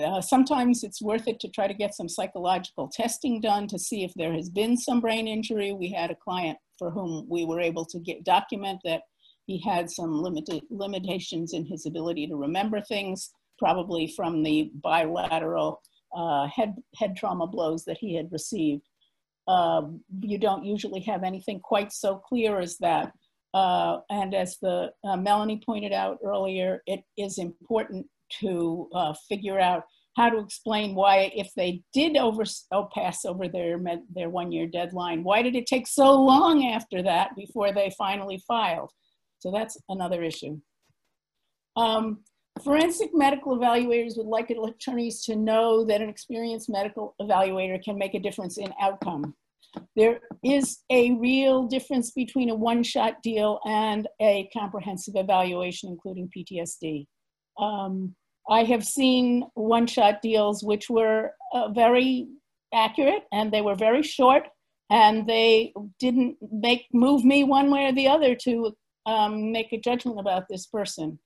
uh, sometimes it's worth it to try to get some psychological testing done to see if there has been some brain injury. We had a client for whom we were able to get document that he had some limited limitations in his ability to remember things, probably from the bilateral uh, head, head trauma blows that he had received. Uh, you don't usually have anything quite so clear as that. Uh, and as the uh, Melanie pointed out earlier, it is important to uh, figure out how to explain why, if they did over, oh, pass over their, their one year deadline, why did it take so long after that before they finally filed? So that's another issue. Um, forensic medical evaluators would like attorneys to know that an experienced medical evaluator can make a difference in outcome. There is a real difference between a one-shot deal and a comprehensive evaluation, including PTSD. Um, I have seen one shot deals which were uh, very accurate and they were very short and they didn't make move me one way or the other to um, make a judgment about this person.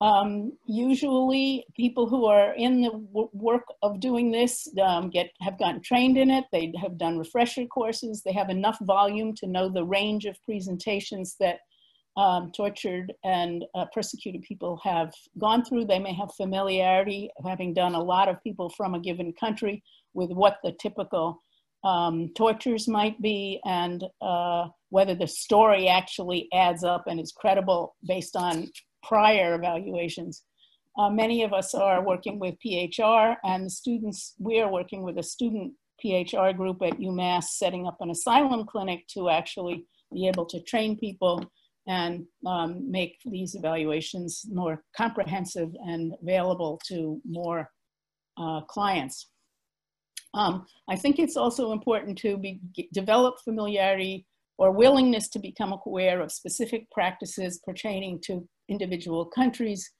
Um, usually people who are in the work of doing this um, get have gotten trained in it. They have done refresher courses. They have enough volume to know the range of presentations that um, tortured and uh, persecuted people have gone through. They may have familiarity, having done a lot of people from a given country, with what the typical um, tortures might be and uh, whether the story actually adds up and is credible based on prior evaluations. Uh, many of us are working with PHR and the students, we are working with a student PHR group at UMass setting up an asylum clinic to actually be able to train people and um, make these evaluations more comprehensive and available to more uh, clients. Um, I think it's also important to be, develop familiarity or willingness to become aware of specific practices pertaining to individual countries,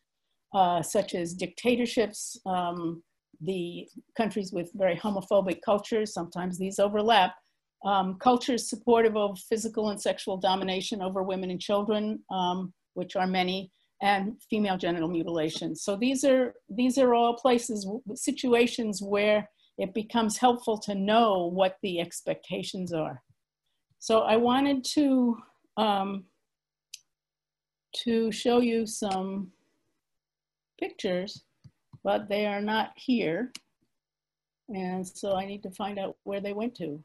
uh, such as dictatorships, um, the countries with very homophobic cultures, sometimes these overlap, um, cultures supportive of physical and sexual domination over women and children, um, which are many, and female genital mutilation. So these are, these are all places, situations where it becomes helpful to know what the expectations are. So I wanted to, um, to show you some pictures, but they are not here. And so I need to find out where they went to.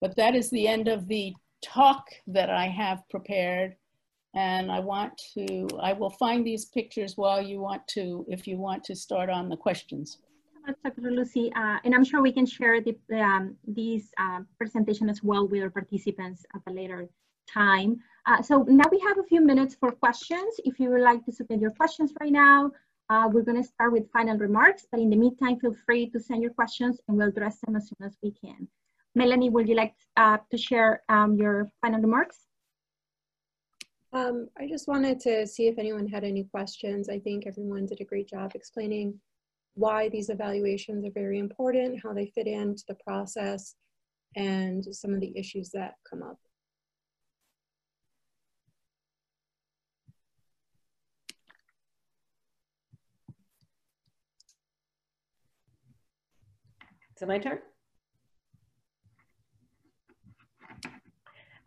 But that is the end of the talk that I have prepared. And I want to, I will find these pictures while you want to, if you want to start on the questions. Dr. Lucy, uh, and I'm sure we can share the, um, these uh, presentation as well with our participants at a later time. Uh, so now we have a few minutes for questions. If you would like to submit your questions right now, uh, we're gonna start with final remarks, but in the meantime, feel free to send your questions and we'll address them as soon as we can. Melanie, would you like uh, to share um, your final remarks? Um, I just wanted to see if anyone had any questions. I think everyone did a great job explaining why these evaluations are very important, how they fit into the process, and some of the issues that come up. Is it my turn?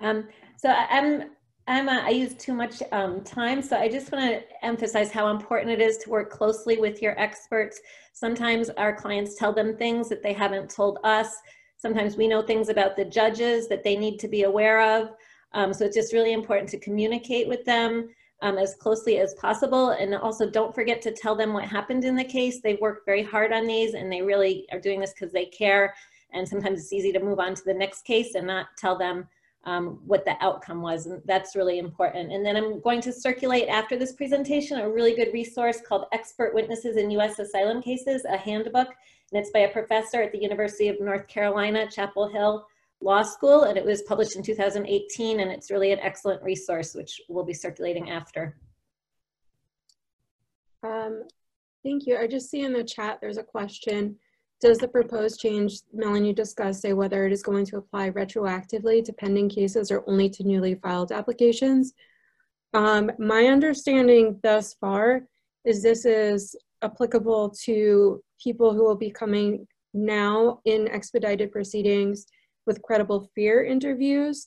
Um, so I'm, I'm a, I use too much um, time, so I just want to emphasize how important it is to work closely with your experts. Sometimes our clients tell them things that they haven't told us. Sometimes we know things about the judges that they need to be aware of. Um, so it's just really important to communicate with them um, as closely as possible. And also don't forget to tell them what happened in the case. They've worked very hard on these and they really are doing this because they care. And sometimes it's easy to move on to the next case and not tell them um, what the outcome was. And that's really important. And then I'm going to circulate after this presentation a really good resource called Expert Witnesses in U.S. Asylum Cases, a handbook. And it's by a professor at the University of North Carolina, Chapel Hill Law School. And it was published in 2018. And it's really an excellent resource, which we'll be circulating after. Um, thank you. I just see in the chat there's a question. Does the proposed change Melanie discussed say whether it is going to apply retroactively to pending cases or only to newly filed applications? Um, my understanding thus far is this is applicable to people who will be coming now in expedited proceedings with credible fear interviews.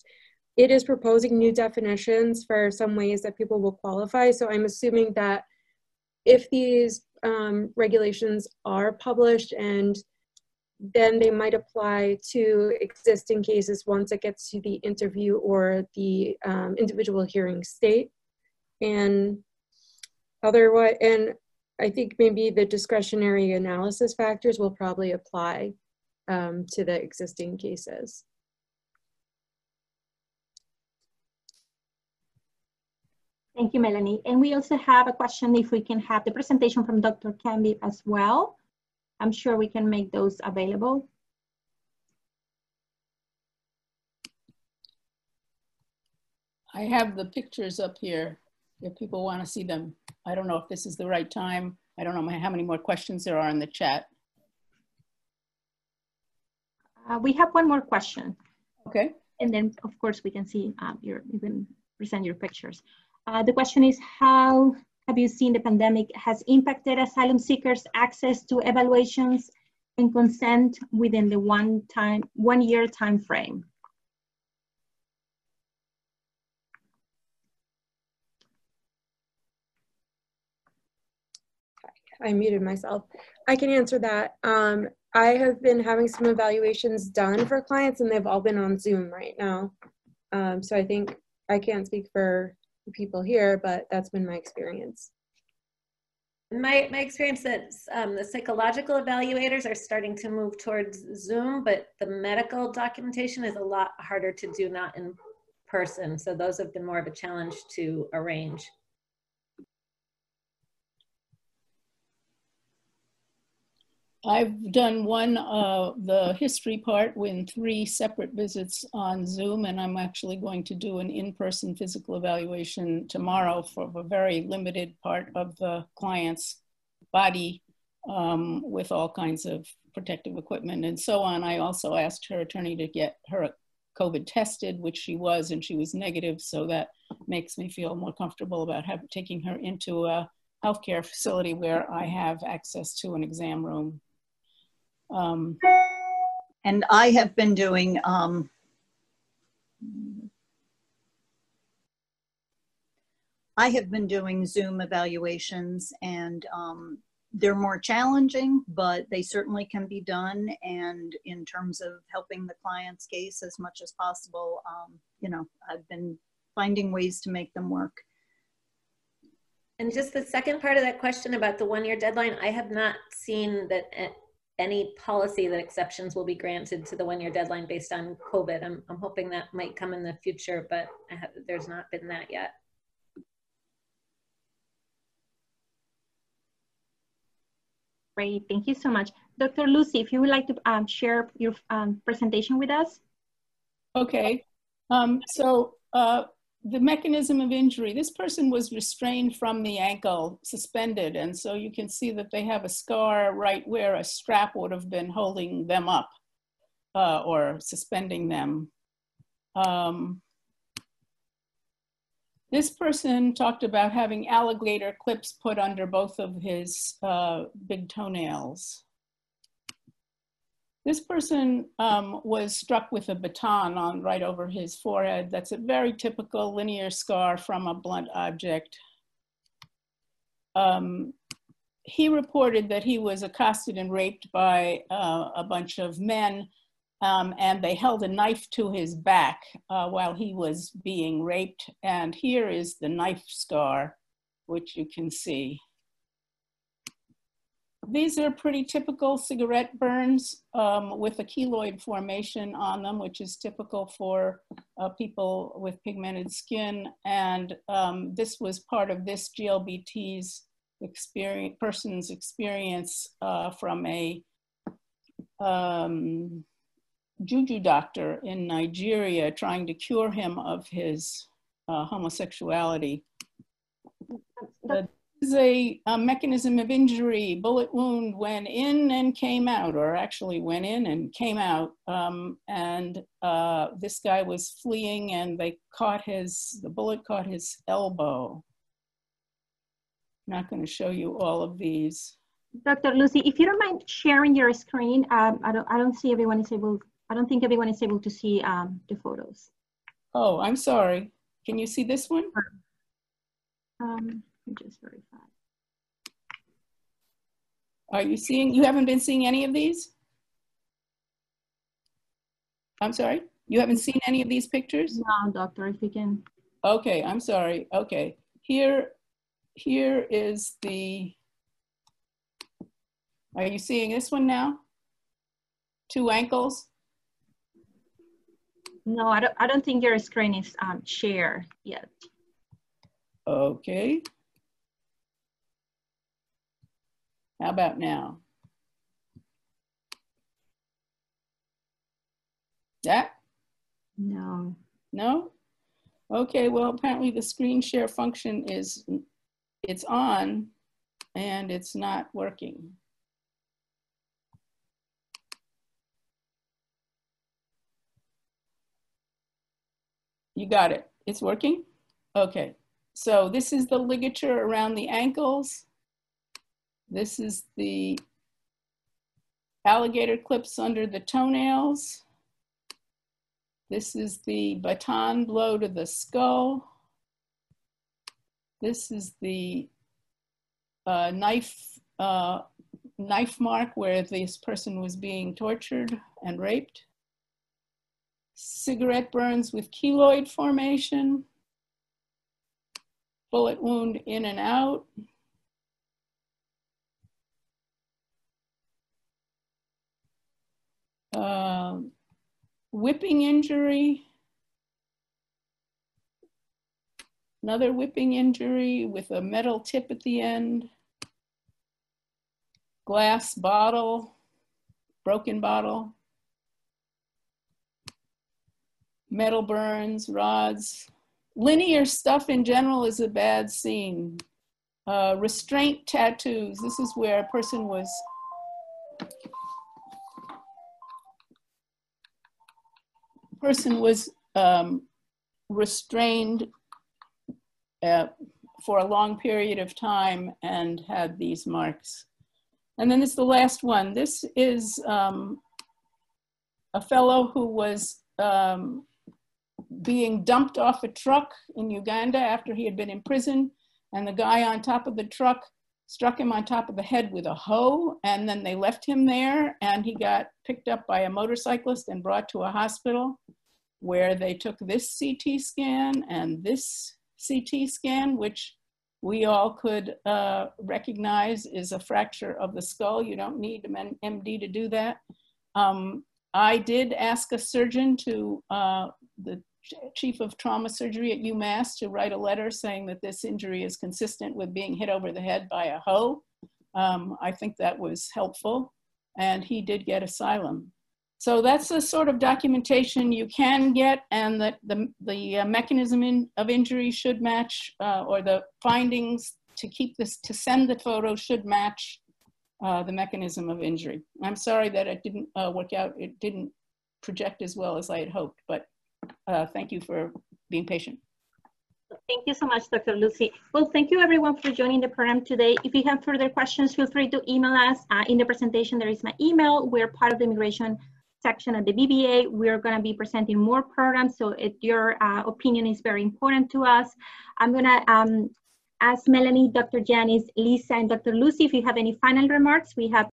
It is proposing new definitions for some ways that people will qualify. So I'm assuming that if these um, regulations are published and then they might apply to existing cases once it gets to the interview or the um, individual hearing state. And otherwise, and I think maybe the discretionary analysis factors will probably apply um, to the existing cases. Thank you, Melanie. And we also have a question if we can have the presentation from Dr. Candib as well. I'm sure we can make those available. I have the pictures up here if people want to see them. I don't know if this is the right time. I don't know how many more questions there are in the chat. Uh, we have one more question. Okay. And then, of course, we can see um, your, you can present your pictures. Uh, the question is how have you seen the pandemic has impacted asylum seekers' access to evaluations and consent within the one time one year time frame? I muted myself. I can answer that. Um, I have been having some evaluations done for clients and they've all been on Zoom right now. Um, so I think I can't speak for people here, but that's been my experience. My, my experience that um, the psychological evaluators are starting to move towards Zoom, but the medical documentation is a lot harder to do not in person. So those have been more of a challenge to arrange. I've done one, uh, the history part in three separate visits on Zoom, and I'm actually going to do an in-person physical evaluation tomorrow for a very limited part of the client's body um, with all kinds of protective equipment and so on. I also asked her attorney to get her COVID tested, which she was, and she was negative, so that makes me feel more comfortable about have, taking her into a healthcare facility where I have access to an exam room um, and I have been doing, um, I have been doing Zoom evaluations and um, they're more challenging, but they certainly can be done. And in terms of helping the client's case as much as possible, um, you know, I've been finding ways to make them work. And just the second part of that question about the one year deadline, I have not seen that any policy that exceptions will be granted to the one year deadline based on COVID. I'm, I'm hoping that might come in the future, but have, there's not been that yet. Great, thank you so much. Dr. Lucy, if you would like to um, share your um, presentation with us. Okay, um, so uh, the mechanism of injury, this person was restrained from the ankle, suspended. And so you can see that they have a scar right where a strap would have been holding them up uh, or suspending them. Um, this person talked about having alligator clips put under both of his uh, big toenails. This person um, was struck with a baton on right over his forehead. That's a very typical linear scar from a blunt object. Um, he reported that he was accosted and raped by uh, a bunch of men um, and they held a knife to his back uh, while he was being raped. And here is the knife scar, which you can see. These are pretty typical cigarette burns um, with a keloid formation on them, which is typical for uh, people with pigmented skin. And um, this was part of this GLBT's experience, person's experience uh, from a um, juju doctor in Nigeria trying to cure him of his uh, homosexuality. The is a, a, mechanism of injury. Bullet wound went in and came out, or actually went in and came out. Um, and uh, this guy was fleeing, and they caught his, the bullet caught his elbow. I'm not going to show you all of these. Dr. Lucy, if you don't mind sharing your screen, um, I don't, I don't see everyone is able. I don't think everyone is able to see um, the photos. Oh, I'm sorry. Can you see this one? Um, just verify. Are you seeing, you haven't been seeing any of these? I'm sorry, you haven't seen any of these pictures? No, doctor, if you can. Okay, I'm sorry. Okay, here, here is the, are you seeing this one now? Two ankles? No, I don't, I don't think your screen is um, share yet. Okay. How about now? That? No. No? Okay, well, apparently the screen share function is, it's on and it's not working. You got it. It's working? Okay. So this is the ligature around the ankles. This is the alligator clips under the toenails. This is the baton blow to the skull. This is the uh, knife uh, knife mark where this person was being tortured and raped. Cigarette burns with keloid formation. Bullet wound in and out. Uh, whipping injury. Another whipping injury with a metal tip at the end. Glass bottle, broken bottle. Metal burns, rods. Linear stuff in general is a bad scene. Uh, restraint tattoos. This is where a person was person was um, restrained uh, for a long period of time and had these marks. And then it's the last one. This is um, a fellow who was um, being dumped off a truck in Uganda after he had been in prison. And the guy on top of the truck struck him on top of the head with a hoe. And then they left him there and he got picked up by a motorcyclist and brought to a hospital where they took this CT scan and this CT scan, which we all could uh, recognize is a fracture of the skull. You don't need an MD to do that. Um, I did ask a surgeon to, uh, the chief of trauma surgery at UMass to write a letter saying that this injury is consistent with being hit over the head by a hoe. Um, I think that was helpful and he did get asylum. So that's the sort of documentation you can get and that the, the uh, mechanism in, of injury should match uh, or the findings to keep this, to send the photo should match uh, the mechanism of injury. I'm sorry that it didn't uh, work out. It didn't project as well as I had hoped, but uh, thank you for being patient. Thank you so much, Dr. Lucy. Well, thank you everyone for joining the program today. If you have further questions, feel free to email us. Uh, in the presentation, there is my email. We're part of the immigration section at the BBA. We're going to be presenting more programs, so it, your uh, opinion is very important to us. I'm going to um, ask Melanie, Dr. Janice, Lisa, and Dr. Lucy if you have any final remarks. We have